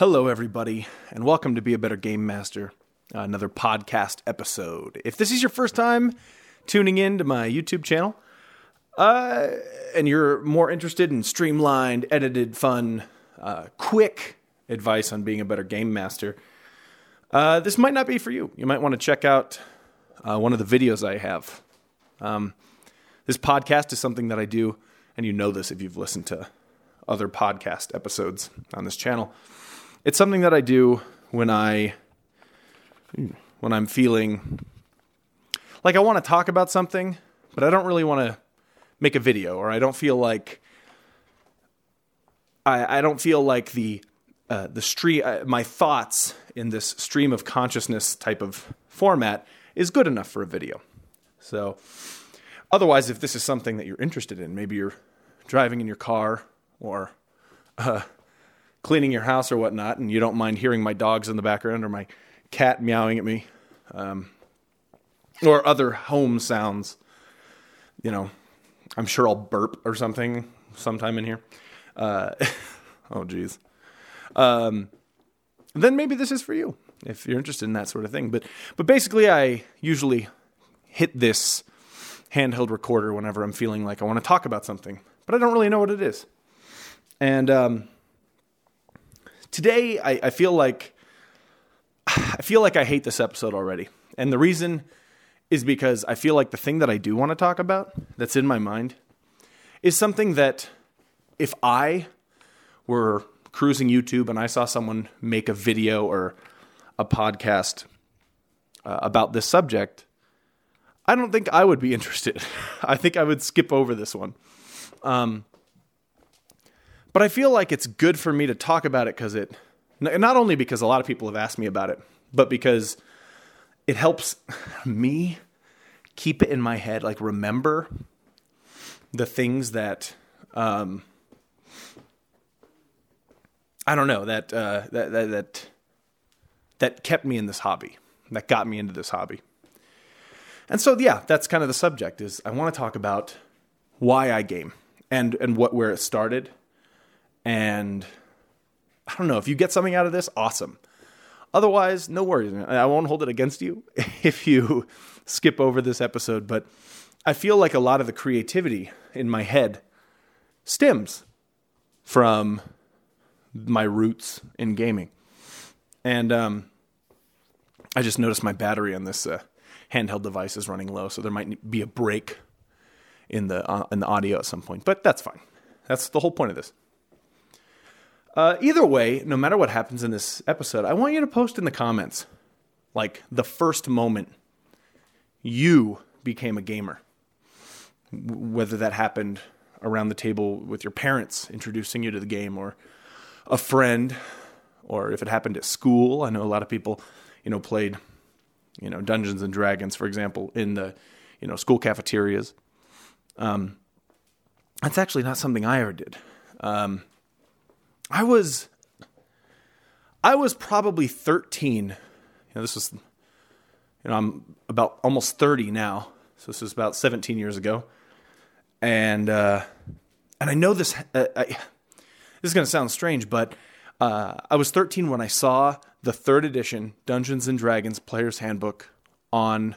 Hello, everybody, and welcome to Be a Better Game Master, uh, another podcast episode. If this is your first time tuning in to my YouTube channel, uh, and you're more interested in streamlined, edited, fun, uh, quick advice on being a better game master, uh, this might not be for you. You might want to check out uh, one of the videos I have. Um, this podcast is something that I do, and you know this if you've listened to other podcast episodes on this channel. It's something that I do when I when I'm feeling like I want to talk about something, but I don't really want to make a video, or I don't feel like I, I don't feel like the uh, the stream uh, my thoughts in this stream of consciousness type of format is good enough for a video. So, otherwise, if this is something that you're interested in, maybe you're driving in your car or uh, cleaning your house or whatnot, and you don't mind hearing my dogs in the background or my cat meowing at me, um, or other home sounds, you know, I'm sure I'll burp or something sometime in here. Uh, oh, geez. Um, then maybe this is for you if you're interested in that sort of thing. But but basically, I usually hit this handheld recorder whenever I'm feeling like I want to talk about something, but I don't really know what it is. And um, today, I, I feel like I feel like I hate this episode already, and the reason is because I feel like the thing that I do want to talk about that's in my mind is something that if I were cruising YouTube and I saw someone make a video or a podcast uh, about this subject, I don't think I would be interested. I think I would skip over this one. Um, but I feel like it's good for me to talk about it because it, not only because a lot of people have asked me about it, but because it helps me keep it in my head, like remember the things that, um, I don't know that, uh, that that that that kept me in this hobby, that got me into this hobby. And so, yeah, that's kind of the subject. Is I want to talk about why I game and and what where it started, and I don't know if you get something out of this, awesome. Otherwise, no worries. I won't hold it against you if you skip over this episode. But I feel like a lot of the creativity in my head stems from my roots in gaming. And um, I just noticed my battery on this uh, handheld device is running low, so there might be a break in the uh, in the audio at some point. But that's fine. That's the whole point of this. Uh, either way, no matter what happens in this episode, I want you to post in the comments, like the first moment you became a gamer. Whether that happened around the table with your parents introducing you to the game, or a friend, or if it happened at school. I know a lot of people, you know, played, you know, Dungeons and Dragons, for example, in the, you know, school cafeterias. Um, that's actually not something I ever did. Um, I was, I was probably 13. You know, this was, you know, I'm about almost 30 now. So this was about 17 years ago. And, uh, and I know this, uh, I, this is going to sound strange, but uh, I was 13 when I saw the third edition Dungeons and Dragons Player's Handbook on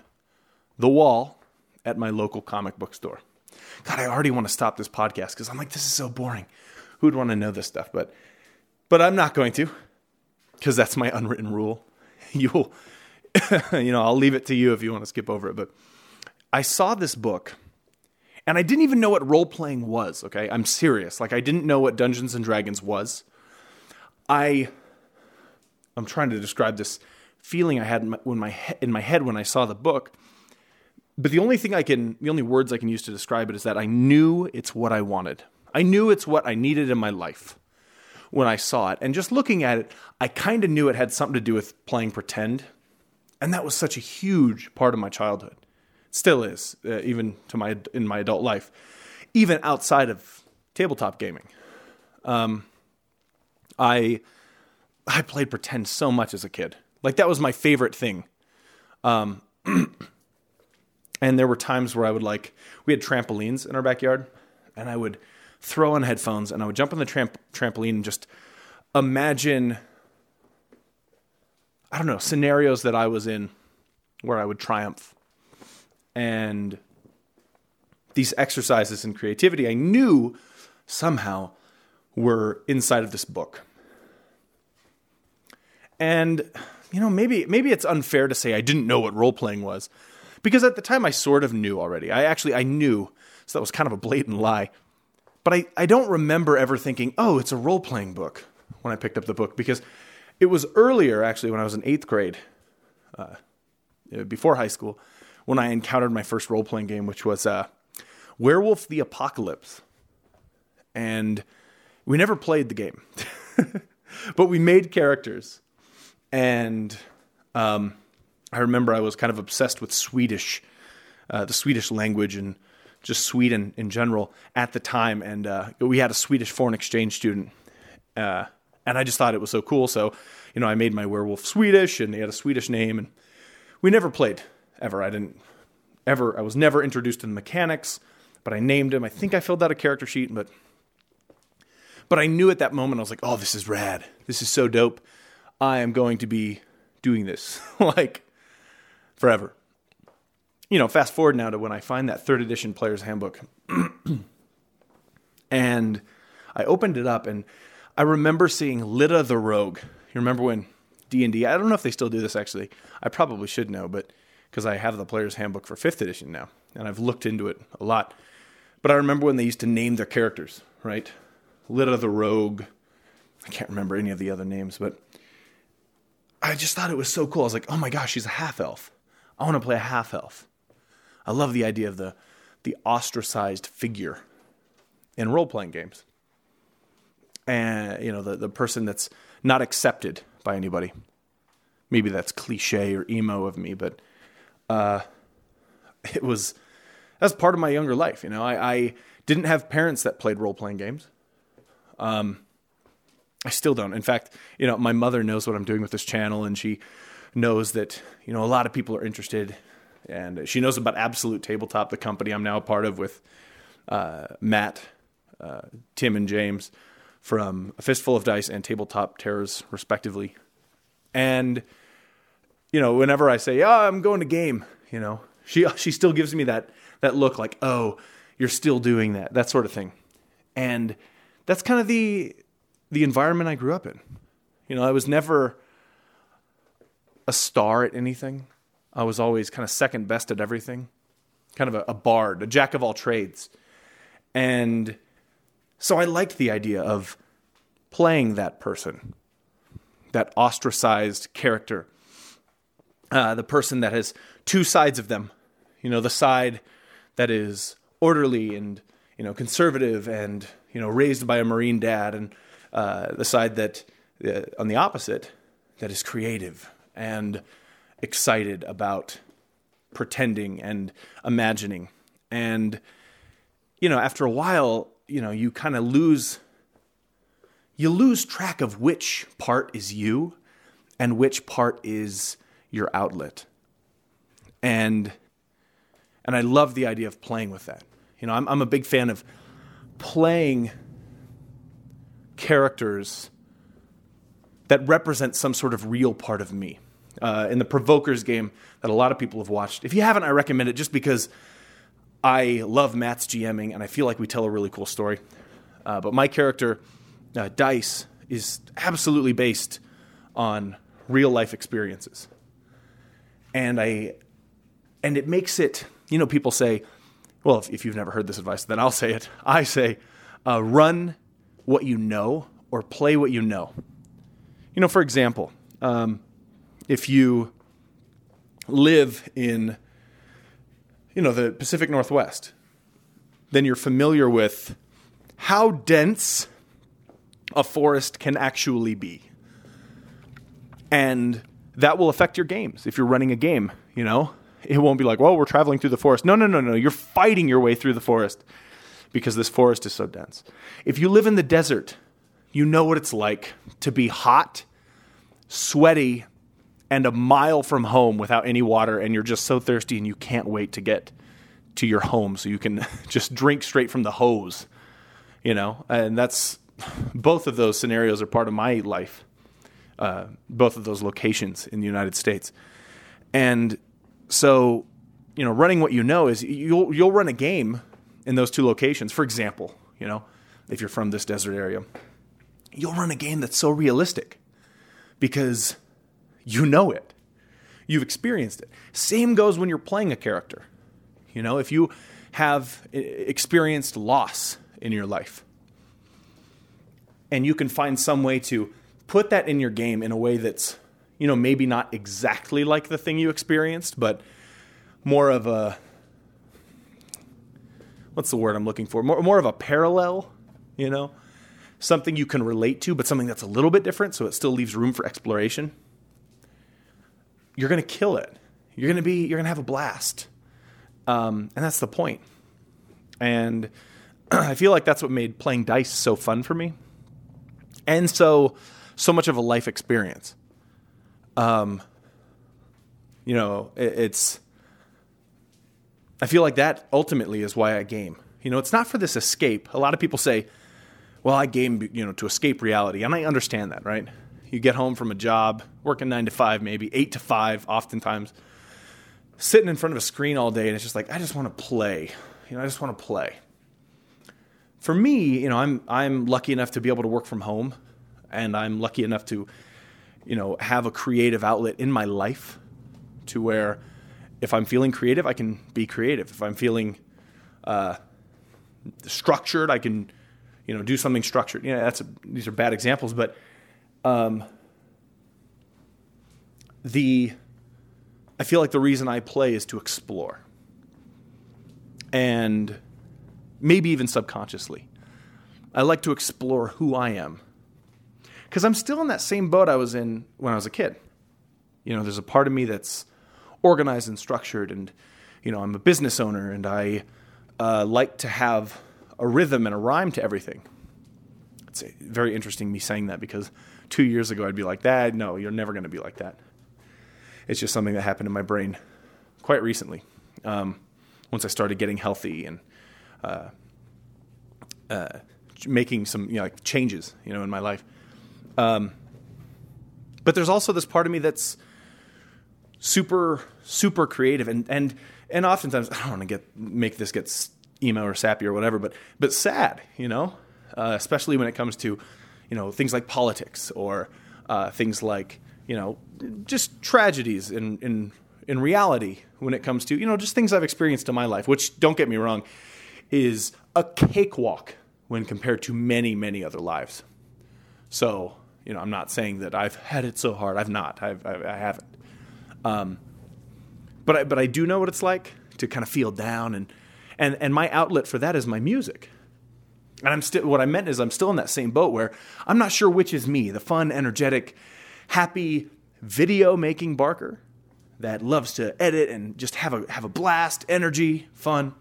the wall at my local comic book store. God, I already want to stop this podcast because I'm like, this is so boring. Who'd want to know this stuff? But, but I'm not going to because that's my unwritten rule. You'll, you know, I'll leave it to you if you want to skip over it. But I saw this book and I didn't even know what role playing was. Okay, I'm serious. Like I didn't know what Dungeons and Dragons was. I I'm trying to describe this feeling I had in my, when my in my head when I saw the book. But the only thing I can the only words I can use to describe it is that I knew it's what I wanted. I knew it's what I needed in my life when I saw it. And just looking at it, I kind of knew it had something to do with playing pretend. And that was such a huge part of my childhood. Still is, uh, even to my in my adult life, even outside of tabletop gaming. Um, I I played pretend so much as a kid. Like that was my favorite thing. Um, and there were times where I would like we had trampolines in our backyard, and I would throw on headphones and I would jump on the tramp- trampoline and just imagine I don't know, scenarios that I was in where I would triumph. And these exercises in creativity I knew somehow were inside of this book. And you know, maybe maybe it's unfair to say I didn't know what role playing was. Because at the time I sort of knew already. I actually I knew, so that was kind of a blatant lie. But I, I don't remember ever thinking, oh, it's a role playing book when I picked up the book because it was earlier, actually, when I was in eighth grade, uh, before high school, when I encountered my first role playing game, which was uh, Werewolf the Apocalypse. And we never played the game, but we made characters. And um, I remember I was kind of obsessed with Swedish, uh, the Swedish language and just Sweden in general at the time. And uh, we had a Swedish foreign exchange student. Uh, and I just thought it was so cool. So, you know, I made my werewolf Swedish and he had a Swedish name. And we never played ever. I didn't ever, I was never introduced to the mechanics, but I named him. I think I filled out a character sheet, but. But I knew at that moment, I was like, oh, this is rad. This is so dope. I am going to be doing this like forever you know, fast forward now to when I find that third edition player's handbook. and I opened it up and I remember seeing Lidda the Rogue. You remember when D&D, I don't know if they still do this actually. I probably should know, but because I have the player's handbook for 5th edition now and I've looked into it a lot. But I remember when they used to name their characters, right? Lidda the Rogue. I can't remember any of the other names, but I just thought it was so cool. I was like, "Oh my gosh, she's a half elf. I want to play a half elf." I love the idea of the the ostracized figure in role playing games. And you know, the, the person that's not accepted by anybody. Maybe that's cliche or emo of me, but uh, it was that's part of my younger life. You know, I, I didn't have parents that played role playing games. Um, I still don't. In fact, you know, my mother knows what I'm doing with this channel, and she knows that you know a lot of people are interested and she knows about Absolute Tabletop, the company I'm now a part of with uh, Matt, uh, Tim, and James from A Fistful of Dice and Tabletop Terrors, respectively. And you know, whenever I say, "Oh, I'm going to game," you know, she she still gives me that that look like, "Oh, you're still doing that," that sort of thing. And that's kind of the the environment I grew up in. You know, I was never a star at anything. I was always kind of second best at everything, kind of a, a bard, a jack of all trades. And so I liked the idea of playing that person, that ostracized character, uh, the person that has two sides of them. You know, the side that is orderly and you know conservative and you know raised by a marine dad, and uh, the side that uh, on the opposite that is creative and excited about pretending and imagining. And, you know, after a while, you know, you kind of lose you lose track of which part is you and which part is your outlet. And and I love the idea of playing with that. You know, I'm I'm a big fan of playing characters that represent some sort of real part of me uh, in the Provokers game that a lot of people have watched. If you haven't, I recommend it just because I love Matt's GMing and I feel like we tell a really cool story. Uh, but my character, uh, Dice, is absolutely based on real life experiences. And I, and it makes it, you know, people say, well, if, if you've never heard this advice, then I'll say it. I say, uh, run what you know or play what you know. You know, for example, um, if you live in you know the Pacific Northwest, then you're familiar with how dense a forest can actually be. And that will affect your games if you're running a game, you know? It won't be like, well, we're traveling through the forest. No, no, no, no. You're fighting your way through the forest because this forest is so dense. If you live in the desert, you know what it's like to be hot, sweaty, and a mile from home without any water, and you're just so thirsty and you can't wait to get to your home so you can just drink straight from the hose, you know? And that's both of those scenarios are part of my life. uh, both of those locations in the United States. And so, you know, running what you know is you'll you'll run a game in those two locations. For example, you know, if you're from this desert area, you'll run a game that's so realistic because you know it. You've experienced it. Same goes when you're playing a character. You know, if you have eh, experienced loss in your life and you can find some way to put that in your game in a way that's, you know, maybe not exactly like the thing you experienced, but more of a what's the word I'm looking for? More more of a parallel, you know? Something you can relate to, but something that's a little bit different so it still leaves room for exploration. You're going to kill it. You're going to be you're going to have a blast. Um, and that's the point. And I feel like that's what made playing dice so fun for me. And so so much of a life experience. Um, you know, it, it's. I feel like that ultimately is why I game. You know, it's not for this escape. A lot of people say, "Well, I game, you know, to escape reality," and I understand that, right? You get home from a job, working nine to five, maybe eight to five, oftentimes, sitting in front of a screen all day, and it's just like I just want to play. You know, I just want to play. For me, you know, I'm I'm lucky enough to be able to work from home and I'm lucky enough to, you know, have a creative outlet in my life to where if I'm feeling creative, I can be creative. If I'm feeling uh, structured, I can, you know, do something structured. Yeah, that's a, these are bad examples, but um, the I feel like the reason I play is to explore, and maybe even subconsciously, I like to explore who I am because I'm still in that same boat I was in when I was a kid. You know, there's a part of me that's organized and structured, and you know, I'm a business owner, and I uh, like to have a rhythm and a rhyme to everything. It's very interesting me saying that because two years ago I'd be like, "That no, you're never going to be like that." It's just something that happened in my brain quite recently. Um, once I started getting healthy and uh, uh, making some you know, like changes, you know, in my life. Um, but there's also this part of me that's super, super creative, and and and oftentimes I don't want to get make this get emo or sappy or whatever, but but sad, you know, uh, especially when it comes to you know things like politics or uh, things like you know just tragedies in in in reality when it comes to you know just things I've experienced in my life, which don't get me wrong, is a cakewalk when compared to many many other lives. So you know, I'm not saying that I've had it so hard. I've not. I've, I, I haven't. Um, but I, but I do know what it's like to kind of feel down, and and and my outlet for that is my music. And I'm still what I meant is I'm still in that same boat where I'm not sure which is me, the fun, energetic, happy video making Barker that loves to edit and just have a have a blast, energy, fun,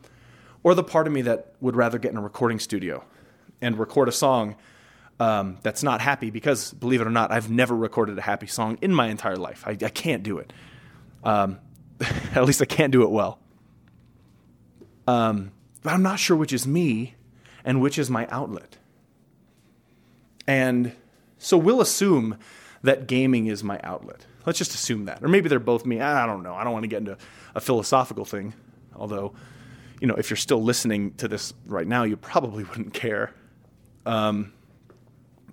or the part of me that would rather get in a recording studio and record a song um, that's not happy because, believe it or not, I've never recorded a happy song in my entire life. I, I can't do it. Um, at least I can't do it well. Um, but I'm not sure which is me and which is my outlet. And so we'll assume that gaming is my outlet. Let's just assume that. Or maybe they're both me. I don't know. I don't want to get into a philosophical thing. Although, you know, if you're still listening to this right now, you probably wouldn't care. Um,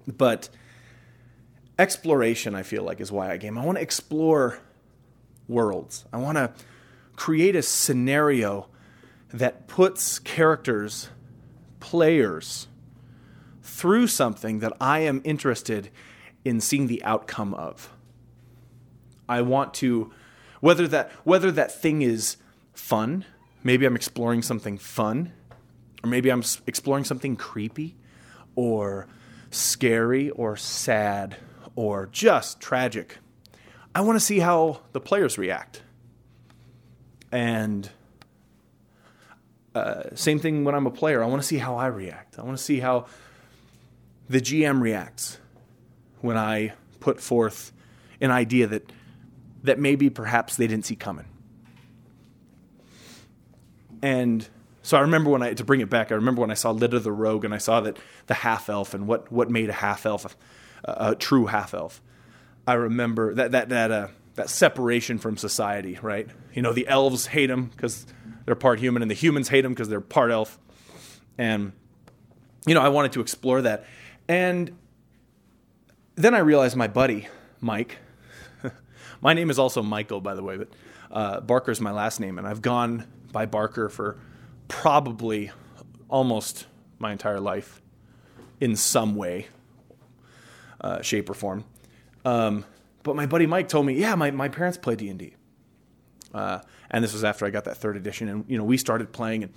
but exploration, I feel like, is why I game. I want to explore worlds. I want to create a scenario that puts characters, players, through something that I am interested in seeing the outcome of. I want to whether that whether that thing is fun, maybe I'm exploring something fun, or maybe I'm exploring something creepy or scary or sad or just tragic. I want to see how the players react. And uh, same thing when I'm a player. I want to see how I react. I want to see how the GM reacts when I put forth an idea that that maybe perhaps they didn't see coming. And so I remember when I to bring it back. I remember when I saw Lidda the Rogue, and I saw that the half elf and what what made a half elf a, a true half elf. I remember that that that uh, that separation from society, right? You know, the elves hate him because they're part human, and the humans hate them because they're part elf. And you know, I wanted to explore that, and then I realized my buddy Mike. my name is also Michael, by the way, but uh, Barker is my last name, and I've gone by Barker for probably almost my entire life in some way, uh, shape, or form. Um, but my buddy Mike told me, yeah, my, my parents play D and D, uh, and this was after I got that third edition, and you know we started playing, and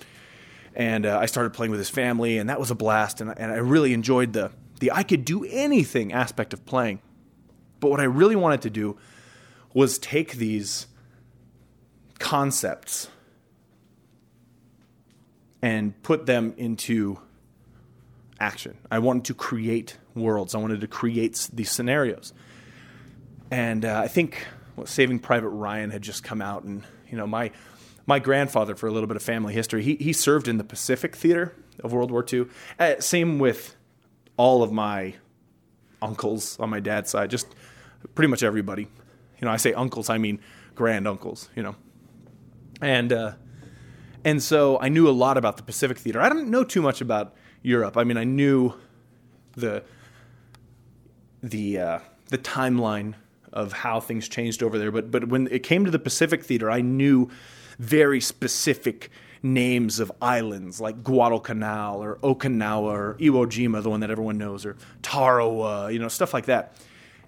and uh, I started playing with his family, and that was a blast, and and I really enjoyed the the I could do anything aspect of playing. But what I really wanted to do was take these concepts and put them into action. I wanted to create worlds. I wanted to create these scenarios. And uh, I think Saving Private Ryan had just come out, and you know my my grandfather, for a little bit of family history, he he served in the Pacific Theater of World War II. Uh, same with all of my uncles on my dad's side, just pretty much everybody. You know, I say uncles, I mean grand uncles. You know, and uh, and so I knew a lot about the Pacific Theater. I didn't know too much about Europe. I mean, I knew the the uh, the timeline of how things changed over there, but but when it came to the Pacific Theater, I knew very specific names of islands like Guadalcanal or Okinawa or Iwo Jima, the one that everyone knows, or Tarawa, you know, stuff like that.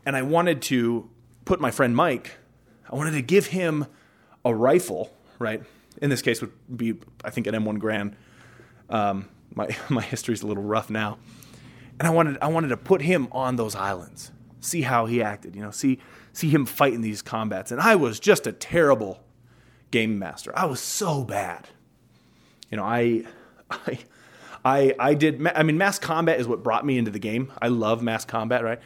And I wanted to put my friend Mike, I wanted to give him a rifle, right? In this case, would be I think an M1 Grand. Um, my my history's a little rough now, and I wanted I wanted to put him on those islands, see how he acted, you know, see see him fight in these combats. And I was just a terrible game master. I was so bad. You know, I I I I did I mean mass combat is what brought me into the game. I love mass combat, right?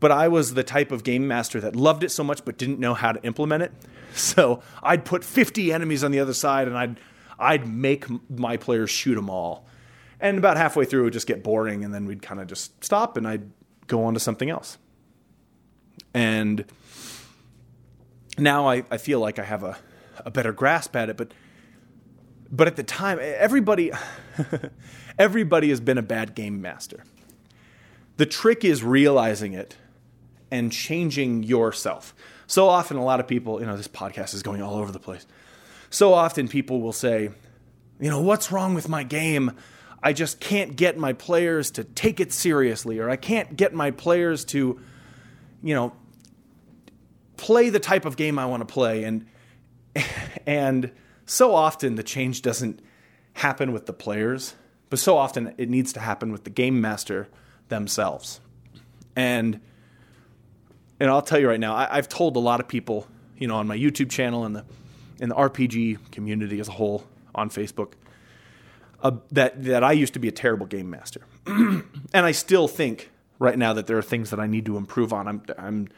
But I was the type of game master that loved it so much but didn't know how to implement it. So I'd put 50 enemies on the other side and I'd I'd make my players shoot them all. And about halfway through, it would just get boring, and then we'd kind of just stop and I'd go on to something else. And now I, I feel like I have a, a better grasp at it, but but at the time, everybody everybody has been a bad game master. The trick is realizing it and changing yourself. So often, a lot of people, you know, this podcast is going all over the place. So often, people will say, you know, what's wrong with my game? I just can't get my players to take it seriously, or I can't get my players to, you know, play the type of game I want to play. And and so often the change doesn't happen with the players, but so often it needs to happen with the game master themselves. And and I'll tell you right now, I, have told a lot of people, you know, on my YouTube channel and the in the RPG community as a whole on Facebook, uh, that that I used to be a terrible game master, and I still think right now that there are things that I need to improve on. I'm I'm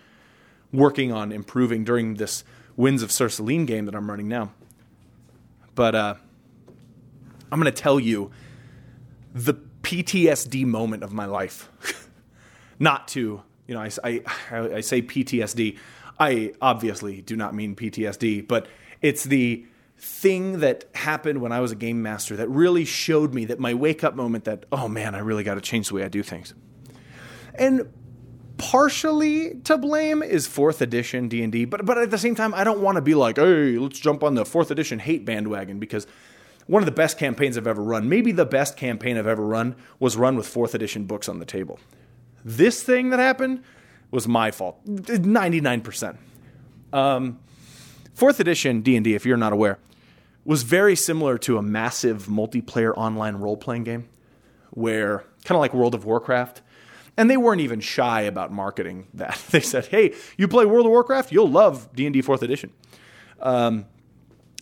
working on improving during this Winds of Cercelene game that I'm running now. But uh, I'm going to tell you the PTSD moment of my life. not to, you know, I, I, I say PTSD. I obviously do not mean PTSD, but it's the thing that happened when I was a game master that really showed me that my wake up moment that, oh man, I really got to change the way I do things. And partially to blame is fourth edition D&D, but but at the same time I don't want to be like, "Hey, let's jump on the fourth edition hate bandwagon" because one of the best campaigns I've ever run, maybe the best campaign I've ever run was run with fourth edition books on the table. This thing that happened was my fault. 99%. Um, fourth edition D&D if you're not aware was very similar to a massive multiplayer online role-playing game where kind of like World of Warcraft and they weren't even shy about marketing that. They said, "Hey, you play World of Warcraft, you'll love D&D 4th edition." Um,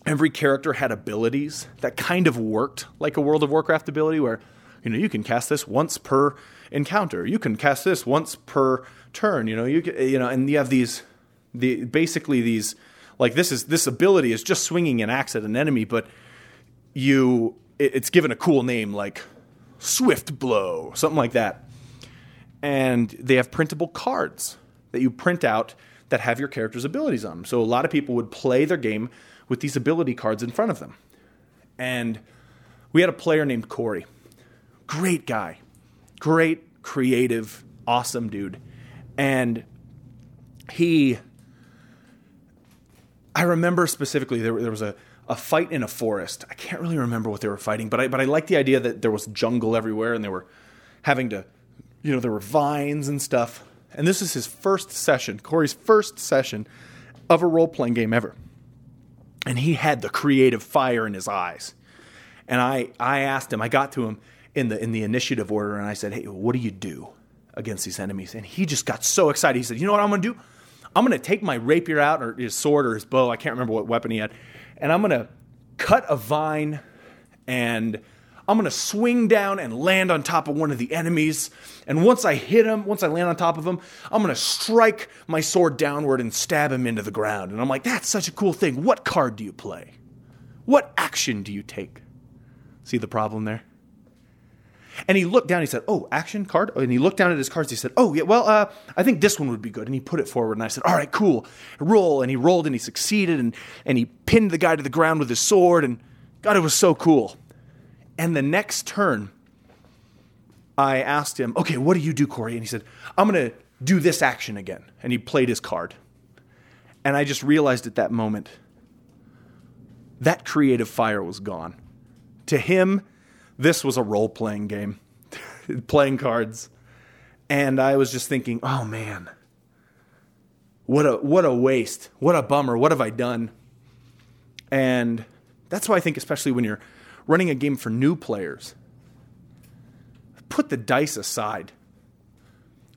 every character had abilities that kind of worked like a World of Warcraft ability where you know, you can cast this once per encounter. You can cast this once per turn, you know, you you know, and you have these the basically these like this is this ability is just swinging an axe at an enemy, but you it, it's given a cool name like Swift Blow, something like that. And they have printable cards that you print out that have your character's abilities on them. So a lot of people would play their game with these ability cards in front of them. And we had a player named Corey. Great guy. Great, creative, awesome dude. And he I remember specifically there, there was a, a fight in a forest. I can't really remember what they were fighting, but I but I like the idea that there was jungle everywhere and they were having to you know, there were vines and stuff. And this is his first session, Corey's first session of a role playing game ever. And he had the creative fire in his eyes. And I, I asked him, I got to him in the, in the initiative order, and I said, Hey, what do you do against these enemies? And he just got so excited. He said, You know what I'm going to do? I'm going to take my rapier out, or his sword, or his bow. I can't remember what weapon he had. And I'm going to cut a vine and I'm going to swing down and land on top of one of the enemies. And once I hit him, once I land on top of him, I'm going to strike my sword downward and stab him into the ground. And I'm like, that's such a cool thing. What card do you play? What action do you take? See the problem there? And he looked down. He said, "Oh, action card." And he looked down at his cards. He said, "Oh, yeah. Well, uh, I think this one would be good." And he put it forward. And I said, "All right, cool. Roll." And he rolled and he succeeded. And and he pinned the guy to the ground with his sword. And God, it was so cool. And the next turn, I asked him, okay, what do you do, Corey? And he said, I'm going to do this action again. And he played his card. And I just realized at that moment that creative fire was gone. To him, this was a role playing game, playing cards. And I was just thinking, oh man, what a, what a waste. What a bummer. What have I done? And that's why I think, especially when you're running a game for new players. Put the dice aside.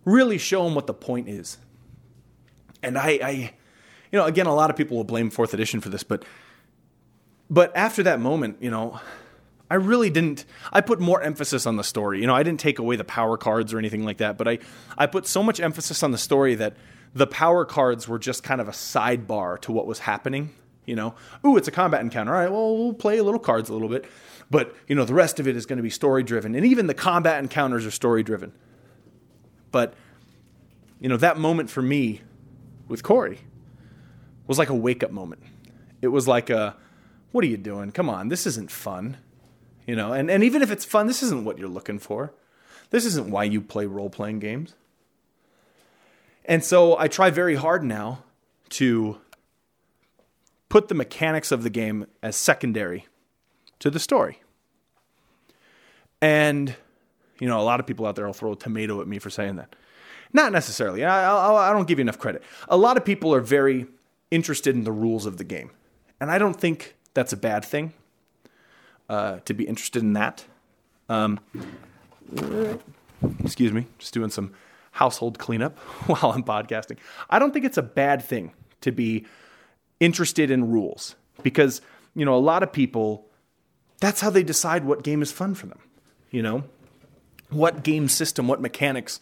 Really show them what the point is. And I, I, you know, again, a lot of people will blame fourth edition for this, but, but after that moment, you know, I really didn't. I put more emphasis on the story. You know, I didn't take away the power cards or anything like that, but I, I put so much emphasis on the story that the power cards were just kind of a sidebar to what was happening you know, ooh, it's a combat encounter. All right, well, we'll play a little cards a little bit, but you know, the rest of it is going to be story driven, and even the combat encounters are story driven. But you know, that moment for me with Corey was like a wake up moment. It was like a, what are you doing? Come on, this isn't fun. You know, and, and even if it's fun, this isn't what you're looking for. This isn't why you play role playing games. And so I try very hard now to put the mechanics of the game as secondary to the story. And, you know, a lot of people out there will throw a tomato at me for saying that. Not necessarily. I, I, don't give you enough credit. A lot of people are very interested in the rules of the game. And I don't think that's a bad thing uh, to be interested in that. Um, excuse me, just doing some household cleanup while I'm podcasting. I don't think it's a bad thing to be interested in rules because, you know, a lot of people, that's how they decide what game is fun for them. You know, what game system, what mechanics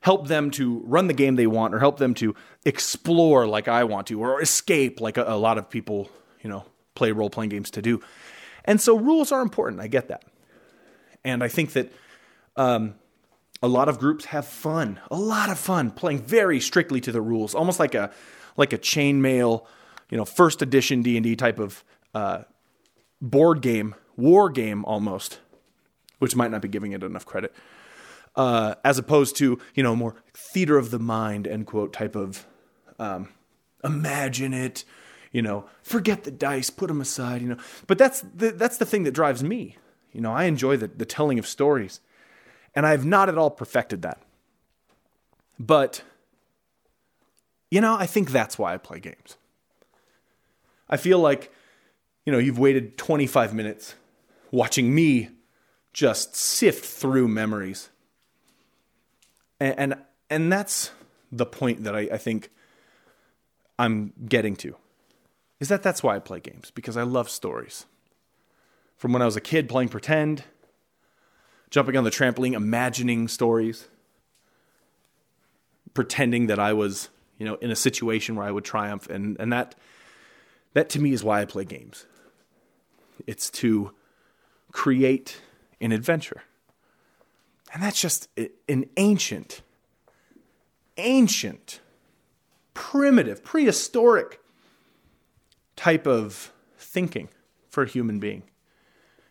help them to run the game they want or help them to explore like I want to or escape like a, a lot of people, you know, play role playing games to do. And so rules are important. I get that. And I think that um, a lot of groups have fun, a lot of fun playing very strictly to the rules, almost like a like a chainmail you know first edition D and D type of uh, board game, war game almost, which might not be giving it enough credit, uh, as opposed to you know more theater of the mind end quote type of um, imagine it, you know, forget the dice, put them aside, you know. But that's the, that's the thing that drives me. You know, I enjoy the, the telling of stories, and I've not at all perfected that. But you know, I think that's why I play games. I feel like, you know, you've waited 25 minutes watching me just sift through memories. And, and, and that's the point that I, I think I'm getting to. Is that that's why I play games, because I love stories. From when I was a kid playing pretend, jumping on the trampoline, imagining stories, pretending that I was, you know, in a situation where I would triumph. And, and that that to me is why I play games. It's to create an adventure. And that's just an ancient, ancient primitive, prehistoric type of thinking for a human being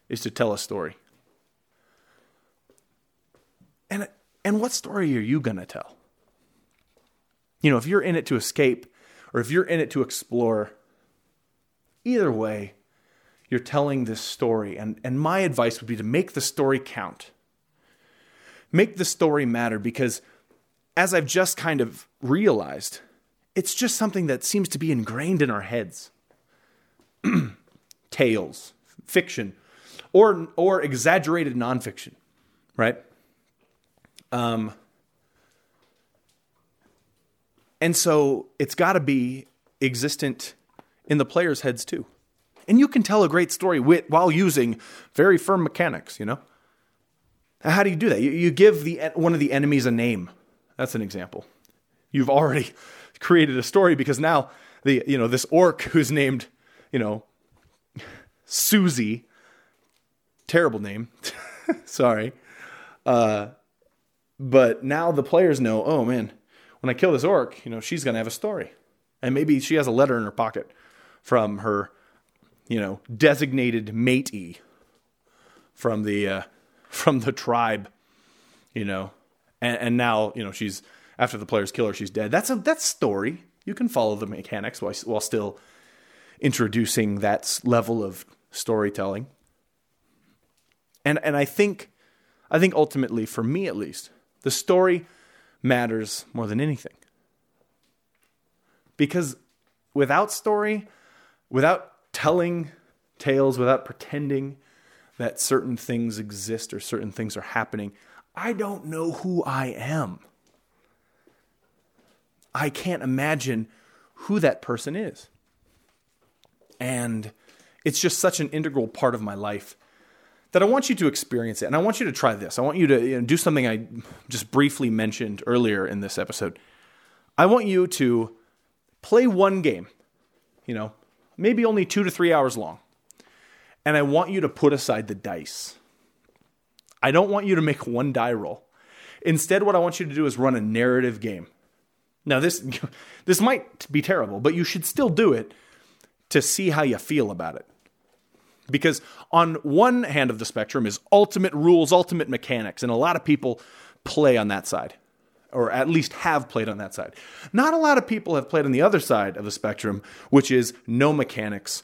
is to tell a story. And and what story are you going to tell? You know, if you're in it to escape or if you're in it to explore, either way, you're telling this story. And, and my advice would be to make the story count. Make the story matter because, as I've just kind of realized, it's just something that seems to be ingrained in our heads. Tales, fiction, or, or exaggerated nonfiction, right? Um, and so it's got to be existent in the players' heads too. And you can tell a great story with, while using very firm mechanics, you know? How do you do that? You, you give the, one of the enemies a name. That's an example. You've already created a story because now the you know this orc who's named you know Susie, terrible name, sorry, uh, but now the players know. Oh man, when I kill this orc, you know she's gonna have a story, and maybe she has a letter in her pocket from her you know, designated matey from the uh, from the tribe, you know, and, and now you know she's after the players kill her, she's dead. That's a that's story. You can follow the mechanics while while still introducing that level of storytelling. And and I think I think ultimately for me at least, the story matters more than anything. Because without story, without telling tales without pretending that certain things exist or certain things are happening, I don't know who I am. I can't imagine who that person is. And it's just such an integral part of my life that I want you to experience it. And I want you to try this. I want you to you know, do something I just briefly mentioned earlier in this episode. I want you to play one game, you know, maybe only two to three hours long. And I want you to put aside the dice. I don't want you to make one die roll. Instead, what I want you to do is run a narrative game. Now, this, this might be terrible, but you should still do it to see how you feel about it. Because on one hand of the spectrum is ultimate rules, ultimate mechanics, and a lot of people play on that side or at least have played on that side. Not a lot of people have played on the other side of the spectrum, which is no mechanics,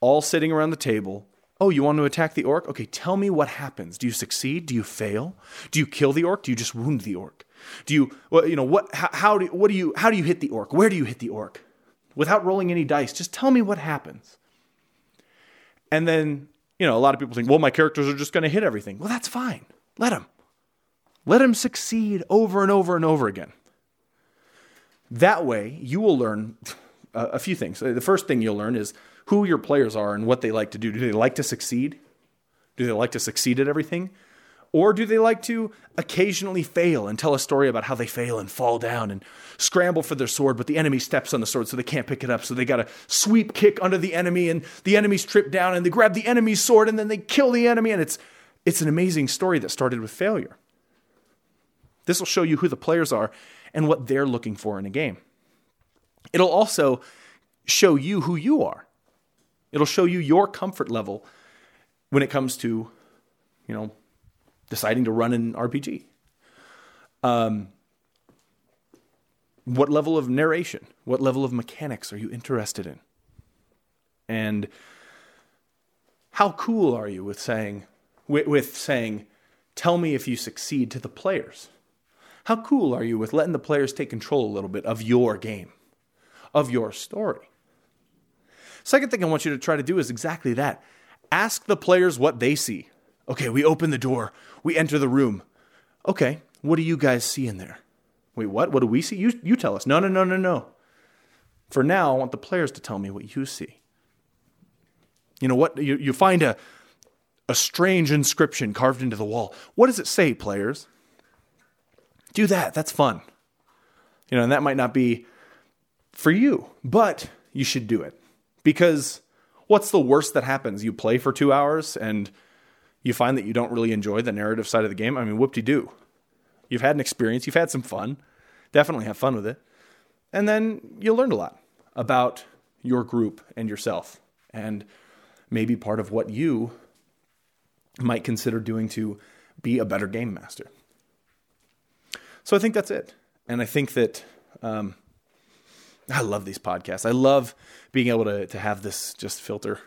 all sitting around the table. Oh, you want to attack the orc? Okay, tell me what happens. Do you succeed? Do you fail? Do you kill the orc? Do you just wound the orc? Do you, well, you know, what, how, how do, what do you, how do you hit the orc? Where do you hit the orc? Without rolling any dice, just tell me what happens. And then, you know, a lot of people think, well, my characters are just going to hit everything. Well, that's fine. Let them. Let him succeed over and over and over again. That way, you will learn a few things. The first thing you'll learn is who your players are and what they like to do. Do they like to succeed? Do they like to succeed at everything? Or do they like to occasionally fail and tell a story about how they fail and fall down and scramble for their sword, but the enemy steps on the sword so they can't pick it up. So they got a sweep kick under the enemy and the enemy's tripped down and they grab the enemy's sword and then they kill the enemy. And it's, it's an amazing story that started with failure. This will show you who the players are and what they're looking for in a game. It'll also show you who you are. It'll show you your comfort level when it comes to, you know, deciding to run an RPG. Um, what level of narration, what level of mechanics are you interested in? And how cool are you with saying, with, with saying, tell me if you succeed to the players? How cool are you with letting the players take control a little bit of your game, of your story? Second thing I want you to try to do is exactly that. Ask the players what they see. Okay, we open the door, we enter the room. Okay, what do you guys see in there? Wait, what? What do we see? You, you tell us. No, no, no, no, no. For now, I want the players to tell me what you see. You know what? You, you find a, a strange inscription carved into the wall. What does it say, players? Do that. That's fun. You know, and that might not be for you, but you should do it. Because what's the worst that happens? You play for two hours and you find that you don't really enjoy the narrative side of the game. I mean, whoop de doo. You've had an experience, you've had some fun. Definitely have fun with it. and then you learned a lot about your group and yourself, and maybe part of what you might consider doing to be a better game master. So I think that's it. And I think that um, I love these podcasts. I love being able to, to have this just filter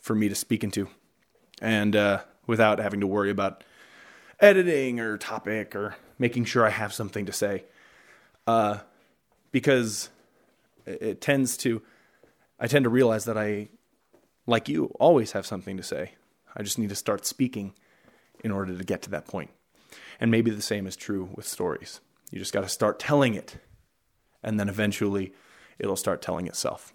for me to speak into and uh, without having to worry about editing or topic or making sure I have something to say. Uh, because it, it tends to, I tend to realize that I, like you, always have something to say. I just need to start speaking in order to get to that point. And maybe the same is true with stories. You just got to start telling it, and then eventually it'll start telling itself.